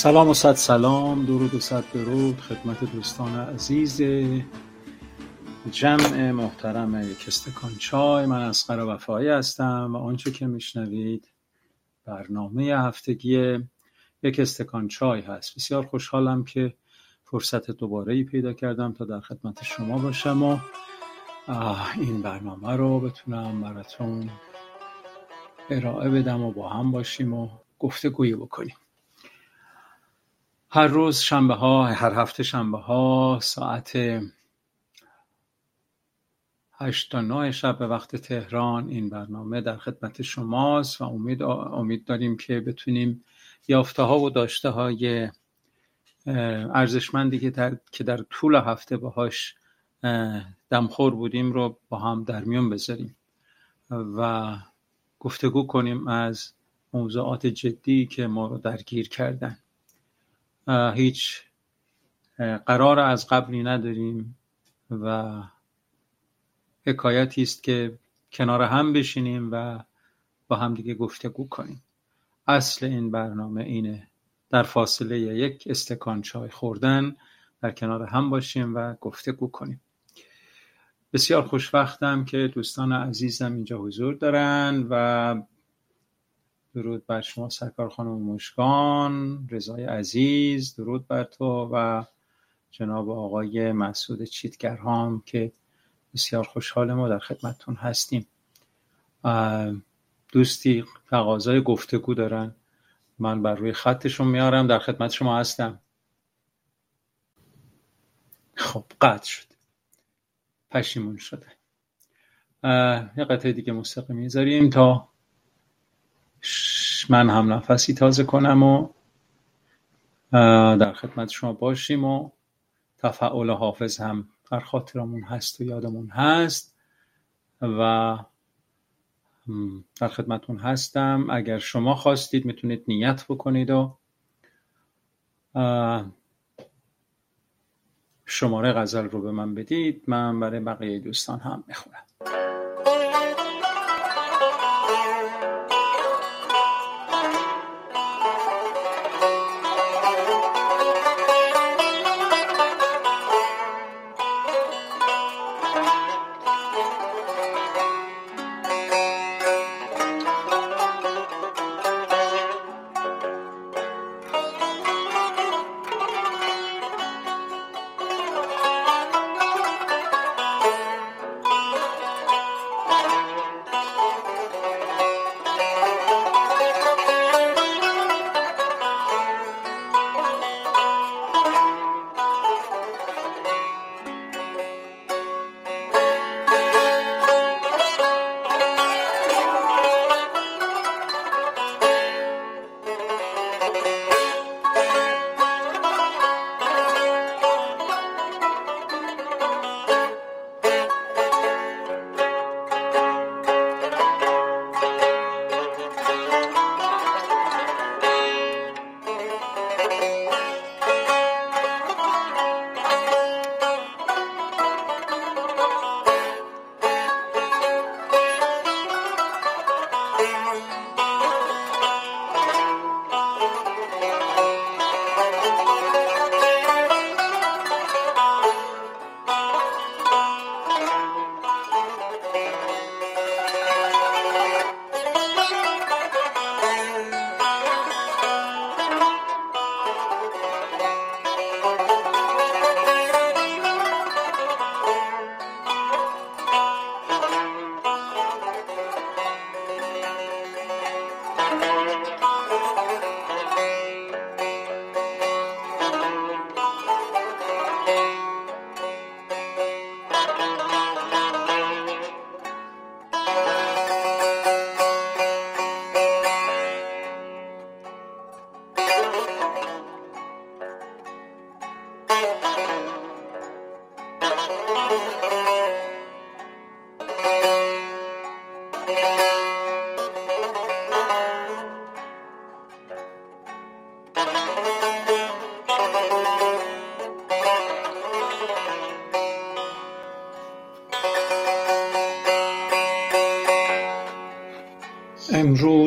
سلام و صد سلام درود و صد درود خدمت دوستان عزیز جمع محترم یک استکان چای. من اسقر وفایی هستم و آنچه که میشنوید برنامه هفتگی یک استکان چای هست. بسیار خوشحالم که فرصت دوباره ای پیدا کردم تا در خدمت شما باشم و این برنامه رو بتونم براتون ارائه بدم و با هم باشیم و گفتگویی بکنیم. هر روز شنبه ها هر هفته شنبه ها ساعت هشت تا نه شب به وقت تهران. این برنامه در خدمت شماست و امید, امید داریم که بتونیم یافته ها و داشته های ارزشمندی که در, که در طول هفته باهاش دمخور بودیم رو با هم در میون بذاریم و گفتگو کنیم از موضوعات جدی که ما رو درگیر کردن. هیچ قرار از قبلی نداریم و حکایتی است که کنار هم بشینیم و با هم دیگه گفتگو کنیم. اصل این برنامه اینه. در فاصله یک استکان چای خوردن در کنار هم باشیم و گفتگو کنیم. بسیار خوشوقتم که دوستان عزیزم اینجا حضور دارن و درود بر شما سرکار خانم مشکان رضای عزیز درود بر تو و جناب آقای مسعود چیتگرهام که بسیار خوشحال ما در خدمتتون هستیم. دوستی تقاضای گفتگو دارن. من بر روی خطشون میارم در خدمت شما هستم. خب قطع شد. پشیمون شده. یه قطعه دیگه موسیقی می‌ذاریم تا من هم نفسی تازه کنم و در خدمت شما باشیم و تفعول حافظ هم در خاطرمون هست و یادمون هست و در خدمتون هستم. اگر شما خواستید می‌تونید نیت بکنید و شماره غزل رو به من بدید. من برای بقیه دوستان هم می‌خونم.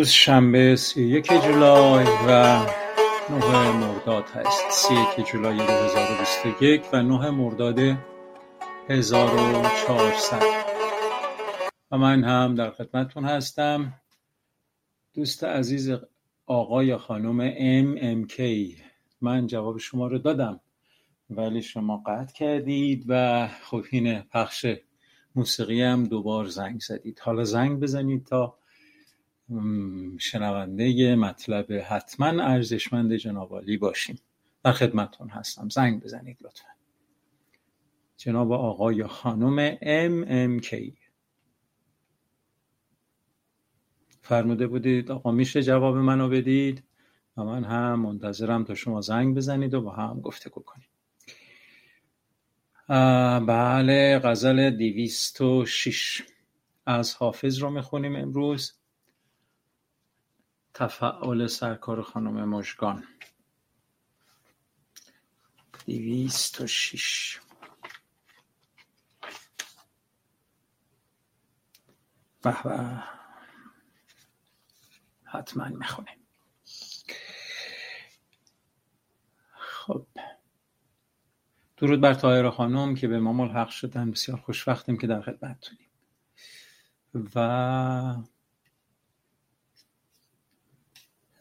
امروز شنبه سی یک جولای و نه مرداد هست. سی یک جولای 2021 و نه مرداد 1400 و من هم در خدمتون هستم. دوست عزیز آقای خانم ام ام کی. من جواب شما رو دادم ولی شما قطع کردید و خب این پخش موسیقی هم دوبار زنگ زدید. حالا زنگ بزنید تا شنونده مطلب حتما ارزشمند جناب باشیم. در خدمتون هستم. زنگ بزنید لطفا. جناب آقای خانم ام ام کی فرموده بودید آقا میشه جواب منو بدید؟ و من هم منتظرم تا شما زنگ بزنید و با هم گفتگو کنیم. بله غزل دیویست و شیش از حافظ رو می‌خونیم امروز. تفعال سرکار خانم مژگان. دویست و شیش به حتما می‌خونیم. خب. درود بر طاهر خانم که به ما ملحق شدن. بسیار خوشوقتیم که در خدمتتونیم. و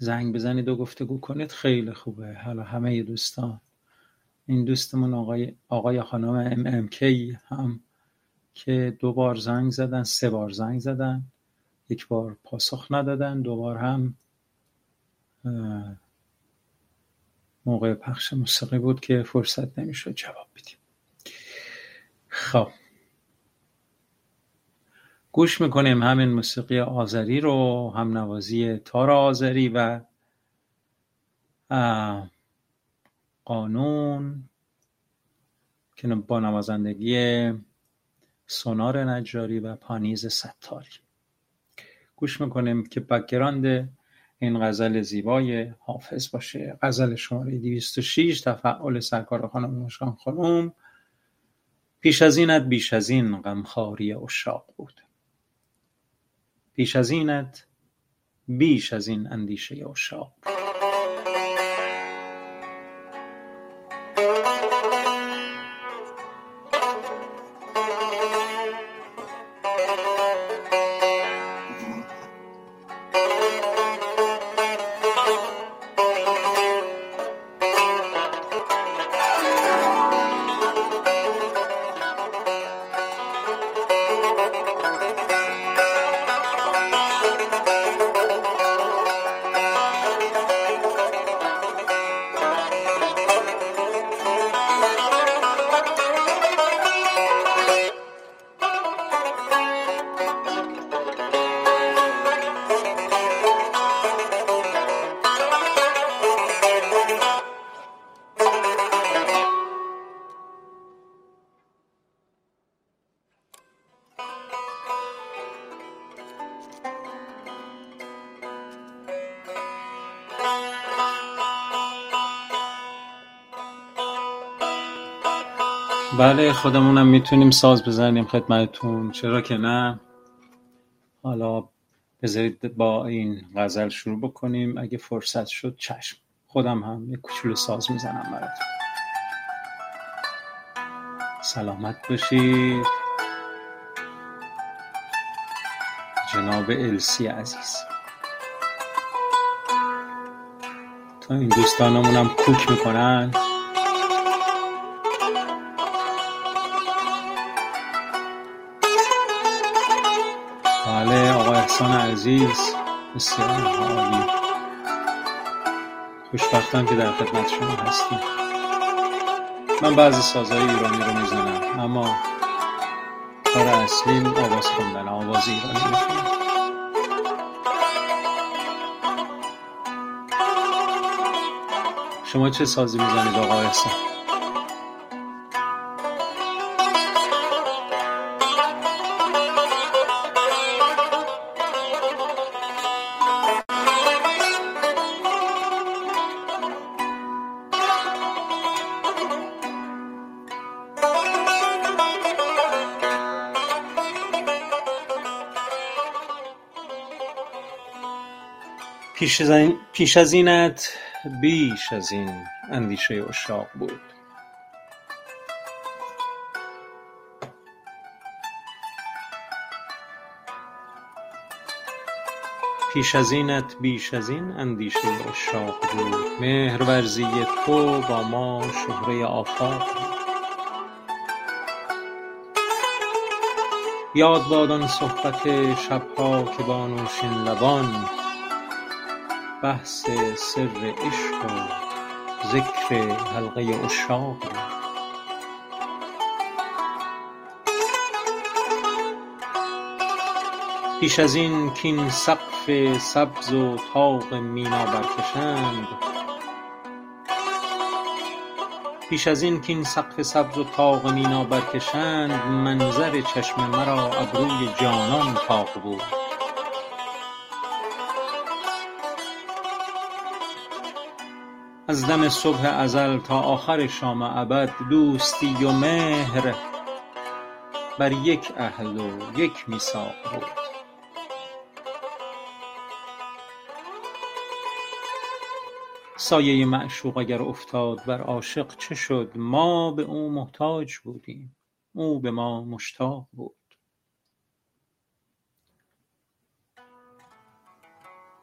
زنگ بزنید و گفتگو کنید خیلی خوبه. حالا همه دوستان. این دوستمون آقای, آقای خانم ام ام کی هم که دو بار زنگ زدن سه بار زنگ زدن. یک بار پاسخ ندادن دو بار هم موقع پخش موسیقی بود که فرصت نمی‌شد جواب بدیم. خب. گوش می‌کنیم همین موسیقی آذری رو هم نوازی تار آذری و قانون که با نوازندگی سونار نجاری و پانیز ستاری. گوش می‌کنیم که background این غزل زیبای حافظ باشه. غزل شماره 206 تفعال سرکار خانم مشکان خانم. پیش از اینت بیش از این غمخواری اشاق بود. پیش از اینت بیش از این اندیشه اشاق بله خودمونم می‌تونیم ساز بزنیم خدمتتون. چرا که نه؟ حالا بذارید با این غزل شروع بکنیم. اگه فرصت شد چشم. خودم هم یک کوچولو ساز می‌زنم براتون. سلامت باشید. جناب السی عزیز. تا این دوستانمونم کوک می‌کنن. احسان عزیز بسیار عالی. خوشبختم که در خدمت شما هستیم. من بعضی سازهای ایرانی رو می‌زنم اما کار اصلیم آواز خوندن آواز ایرانی می‌کنم شما چه سازی می‌زنید آقا احسان؟ پیش از اینت بیش از این اندیشه عشاق بود. پیش از اینت بیش از این اندیشه عشاق بود. مهرورزی تو با ما شهره آفاق یاد باد آن صحبت شبها که با لبان بحث سر عشق و ذکر حلقه عشاق بود پیش از این کاین سقف سبز و طاق مینا برکشند منظر چشم مرا ابروی جانان طاق بود. از دم صبح ازل تا آخر شام ابد دوستی و مهر بر یک عهد و یک میثاق بود. سایه معشوق اگر افتاد بر عاشق چه شد؟ ما به او محتاج بودیم. او به ما مشتاق بود.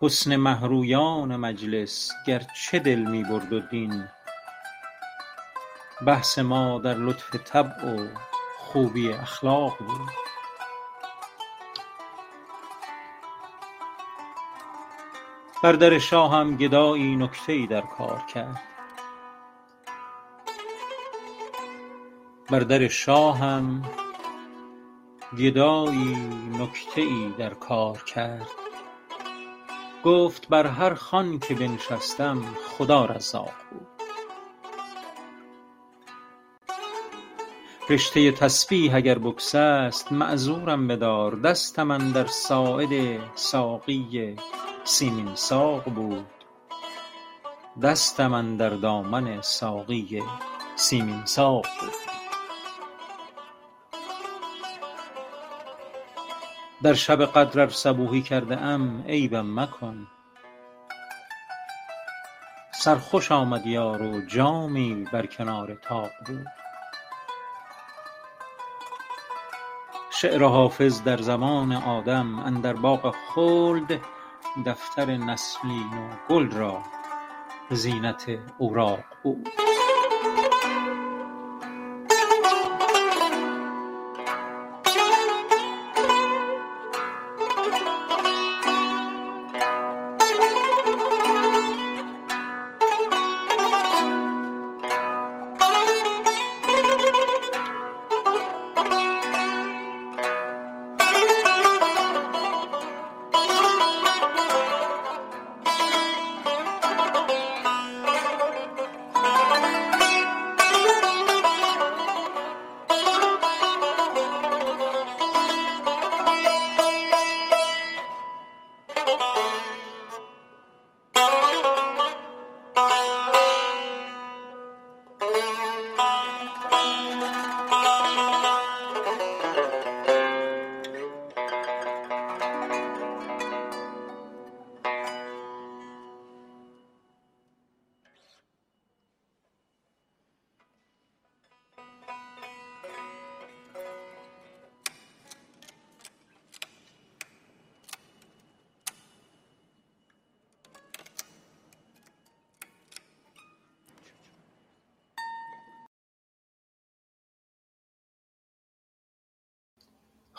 حسن مه رویان مجلس گرچه دل می برد و دین. بحث ما در لطف طبع و خوبی اخلاق بود. بر در شاهم گدایی نکته ای در کار کرد. گفت بر هر خوان که بنشستم خدا رزاق بود. رشته تسبیح اگر بگسست معذورم بدار دستم اندر ساعد ساقی سیمین ساق بود. دستم اندر دامن ساقی سیمین ساق بود. در شب قدر ار صبوحی کرده ام عیبم مکن. سرخوش آمد یار و جامی بر کنار طاق بود. شعر حافظ در زمان آدم اندر باغ خلد دفتر نسلین و گل را زینت اوراق بود.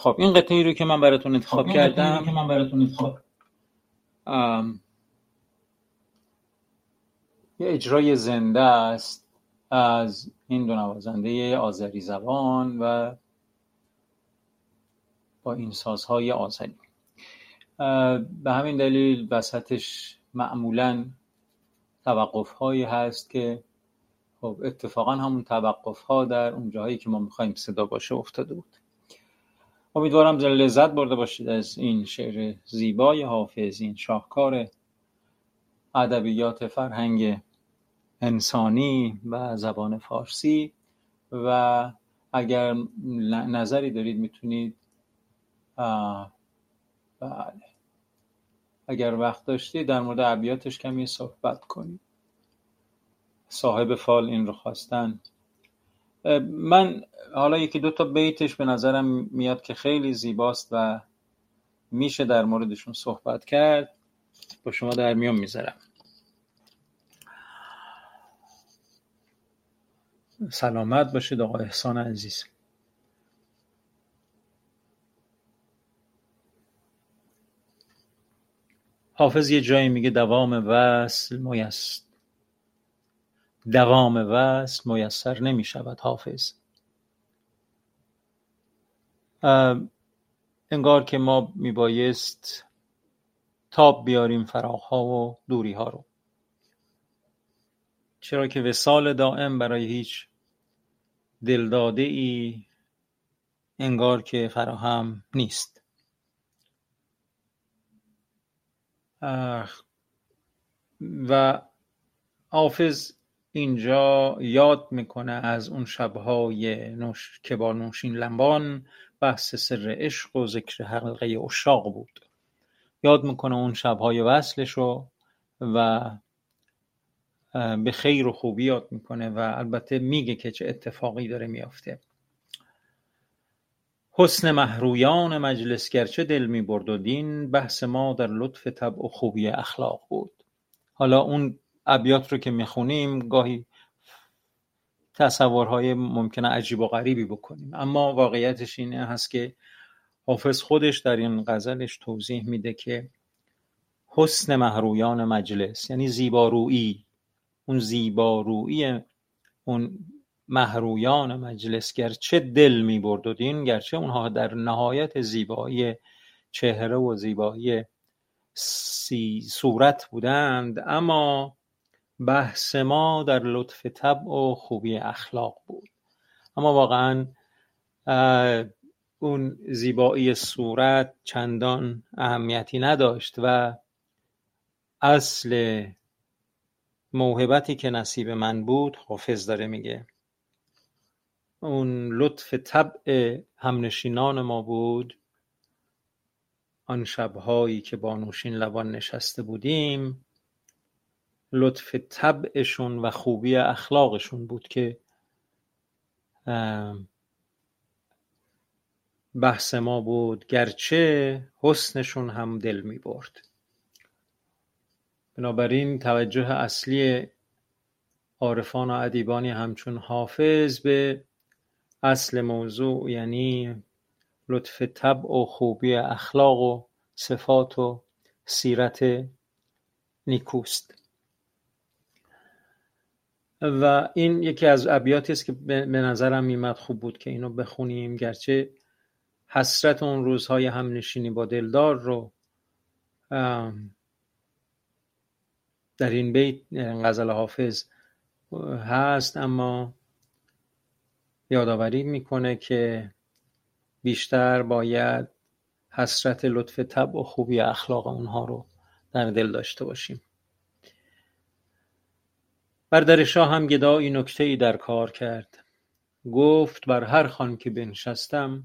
خب این قطعه رو که من براتون انتخاب کردم یه اجرای زنده است از این دو نوازنده آذری زبان و با این سازهای آذری. به همین دلیل وسطش معمولا توقف هایی هست که خب اتفاقا همون توقف ها در اون جاهایی که ما می‌خوایم صدا باشه افتاده بود. امیدوارم لذت برده باشید از این شعر زیبای حافظ این شاهکار ادبیات فرهنگ انسانی و زبان فارسی. و اگر نظری دارید می‌تونید بله. اگر وقت داشتید در مورد ابیاتش کمی صحبت کنید. صاحب فال این رو خواستن. من حالا یکی دو تا بیتش به نظرم میاد که خیلی زیباست و میشه در موردشون صحبت کرد. با شما در میان می‌ذارم. سلامت باشید آقا احسان عزیز. حافظ یه جایی میگه دوام وصل میست دوام وصل میسر نمی شود حافظ انگار که ما میبایست تاب بیاریم فراغها و دوری ها رو. چرا که وسال دائم برای هیچ دلداده ای انگار که فراهم نیست. و حافظ اینجا یاد می‌کنه از اون شبهای نوش... که با نوشین لنبان بحث سر عشق و ذکر حلقه اشاق بود. یاد می‌کنه اون شبهای وصلش رو و به خیر و خوبی یاد می‌کنه و البته میگه که چه اتفاقی داره میافته. حسن محرویان مجلس گرچه دل می‌برد و دین بحث ما در لطف طبع و خوبی اخلاق بود. حالا اون ابیات رو که می‌خونیم گاهی تصورهای ممکنه عجیب و غریبی بکنیم. اما واقعیتش اینه هست که حافظ خودش در این غزلش توضیح میده که حسن محرویان مجلس یعنی زیبارویی اون زیبارویی اون محرویان مجلس گرچه دل می برد و دین گرچه اونها در نهایت زیبایی چهره و زیبایی سی صورت بودند اما بحث ما در لطف طبع و خوبی اخلاق بود. اما واقعا اون زیبایی صورت چندان اهمیتی نداشت و اصل موهبتی که نصیب من بود حافظ داره میگه. اون لطف طبع همنشینان ما بود. آن شبهایی که با نوشین لبان نشسته بودیم لطف طبعشون و خوبی اخلاقشون بود که بحث ما بود. گرچه حسنشون هم دل می برد. بنابراین توجه اصلی عارفان و ادیبانی همچون حافظ به اصل موضوع یعنی لطف طبع و خوبی اخلاق و صفات و سیرت نیکوست. و این یکی از ابیاتی است که به نظرم میمد خوب بود که اینو بخونیم. گرچه حسرت اون روزهای همنشینی با دلدار رو در این بیت غزل حافظ هست اما یادآوری می‌کنه که بیشتر باید حسرت لطف طبع و خوبی اخلاق اونها رو در دل داشته باشیم. بر در شاه هم گدایی نکته ای در کار کرد. گفت بر هر خان که بنشستم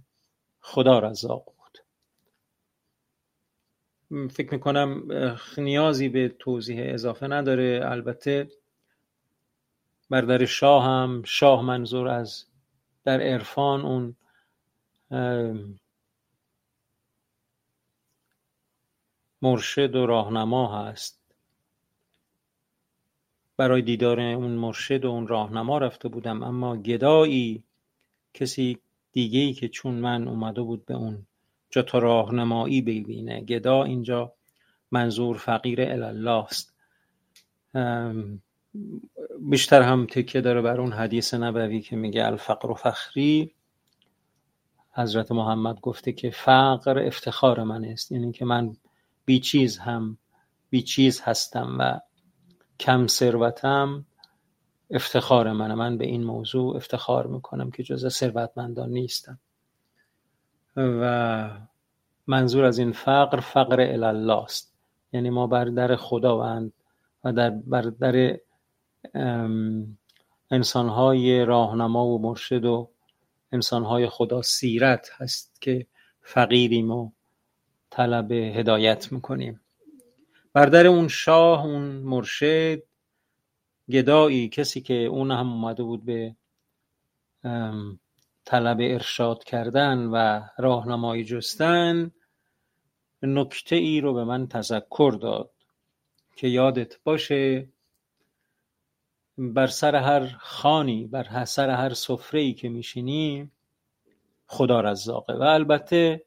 خدا رزاق بود. فکر می‌کنم نیازی به توضیح اضافه نداره. البته بر در شاه هم شاه منظور از در عرفان اون مرشد و راهنما هست. برای دیدار اون مرشد و اون راهنما رفته بودم. اما گدایی کسی دیگه ای که چون من اومده بود به اون جا تا راهنمایی ببینه. گدا اینجا منظور فقیر الله است. بیشتر هم تکیه داره بر اون حدیث نبوی که میگه الفقر و فخری. حضرت محمد گفته که فقر افتخار من است. یعنی که من بیچیز هم بیچیز هستم و کم ثروتم افتخار منه. من به این موضوع افتخار می‌کنم که جز ثروتمندان نیستم. و منظور از این فقر فقر الله است. یعنی ما بر در خداوند و در بر در انسانهای راهنما و مرشد و انسانهای خدا سیرت هست که فقیریم و طلب هدایت می‌کنیم. بر در اون شاه اون مرشد گدایی کسی که اون هم اومده بود به طلب ارشاد کردن و راهنمایی جستن نکته ای رو به من تذکر داد که یادت باشه بر سر هر خانی بر سر هر سفره ای که میشینی خدا رزاقه. و البته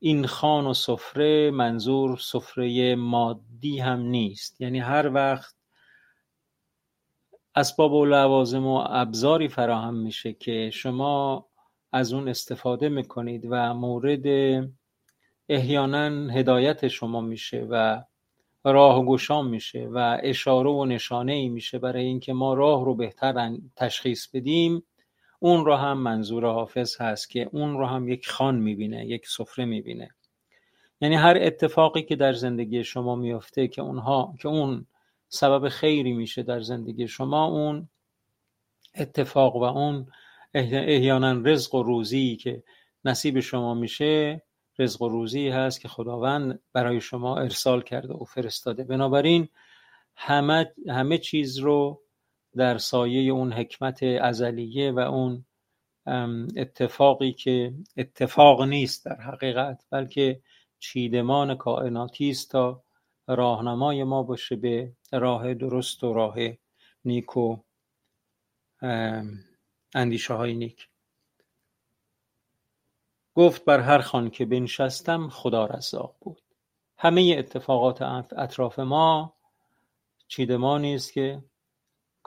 این خان و سفره منظور سفره مادی هم نیست. یعنی هر وقت اسباب و لوازم و ابزاری فراهم میشه که شما از اون استفاده می‌کنید و مورد احیانا هدایت شما میشه و راه گشام میشه و اشاره و نشانه ای میشه برای اینکه ما راه رو بهتر تشخیص بدیم. اون رو هم منظور حافظ هست که اون رو هم یک خان می‌بینه یک سفره می‌بینه. یعنی هر اتفاقی که در زندگی شما میفته که اونها که اون سبب خیری میشه در زندگی شما اون اتفاق و اون احیانا رزق و روزی که نصیب شما میشه رزق و روزی هست که خداوند برای شما ارسال کرده و فرستاده. بنابراین همه, همه چیز رو در سایه اون حکمت ازلیه و اون اتفاقی که اتفاق نیست در حقیقت بلکه چیدمان کائناتی است تا راهنمای ما باشه به راه درست و راه نیک و اندیشه های نیک. گفت بر هر خان که بنشستم خدا رزاق بود. همه اتفاقات اطراف ما چیدمانی است که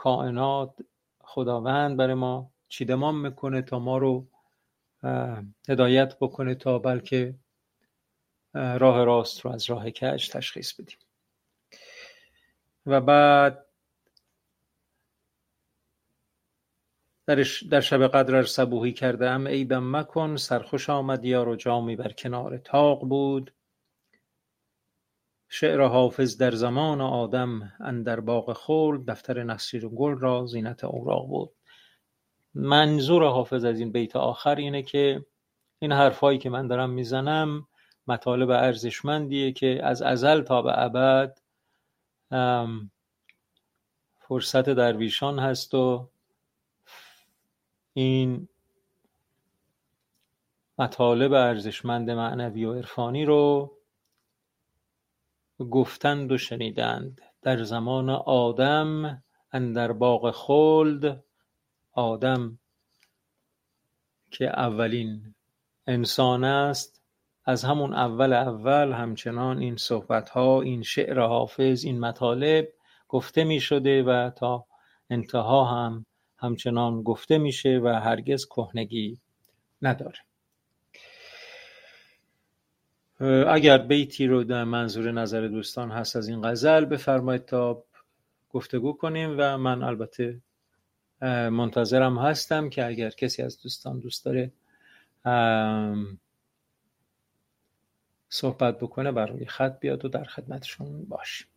کائنات خداوند برای ما چیدمان می‌کنه تا ما رو هدایت بکنه تا بلکه راه راست رو از راه کج تشخیص بدیم. و بعد در شب قدر صبوحی کرده ام عیبم مکن سرخوش آمد یار و جامی بر کنار تاق بود. شعر حافظ در زمان آدم اندر باغ خلد دفتر نصیر گل را زینت اوراق بود. منظور حافظ از این بیت آخر اینه که این حرفایی که من دارم می‌زنم مطالب ارزشمندیه که از ازل تا به ابد فرصت درویشان هست و این مطالب ارزشمند معنوی و عرفانی رو گفتند و شنیدند. در زمان آدم اندر باغ خلد آدم که اولین انسان است. از همون اول اول همچنان این صحبت ها این شعر حافظ این مطالب گفته می شده و تا انتها هم همچنان گفته میشه و هرگز کهنگی نداره. اگر بیتی رو در منظور نظر دوستان هست از این غزل بفرمایید تا گفتگو کنیم و من البته منتظرم هستم که اگر کسی از دوستان دوست داره صحبت بکنه برای خط بیاد و در خدمتشون باشیم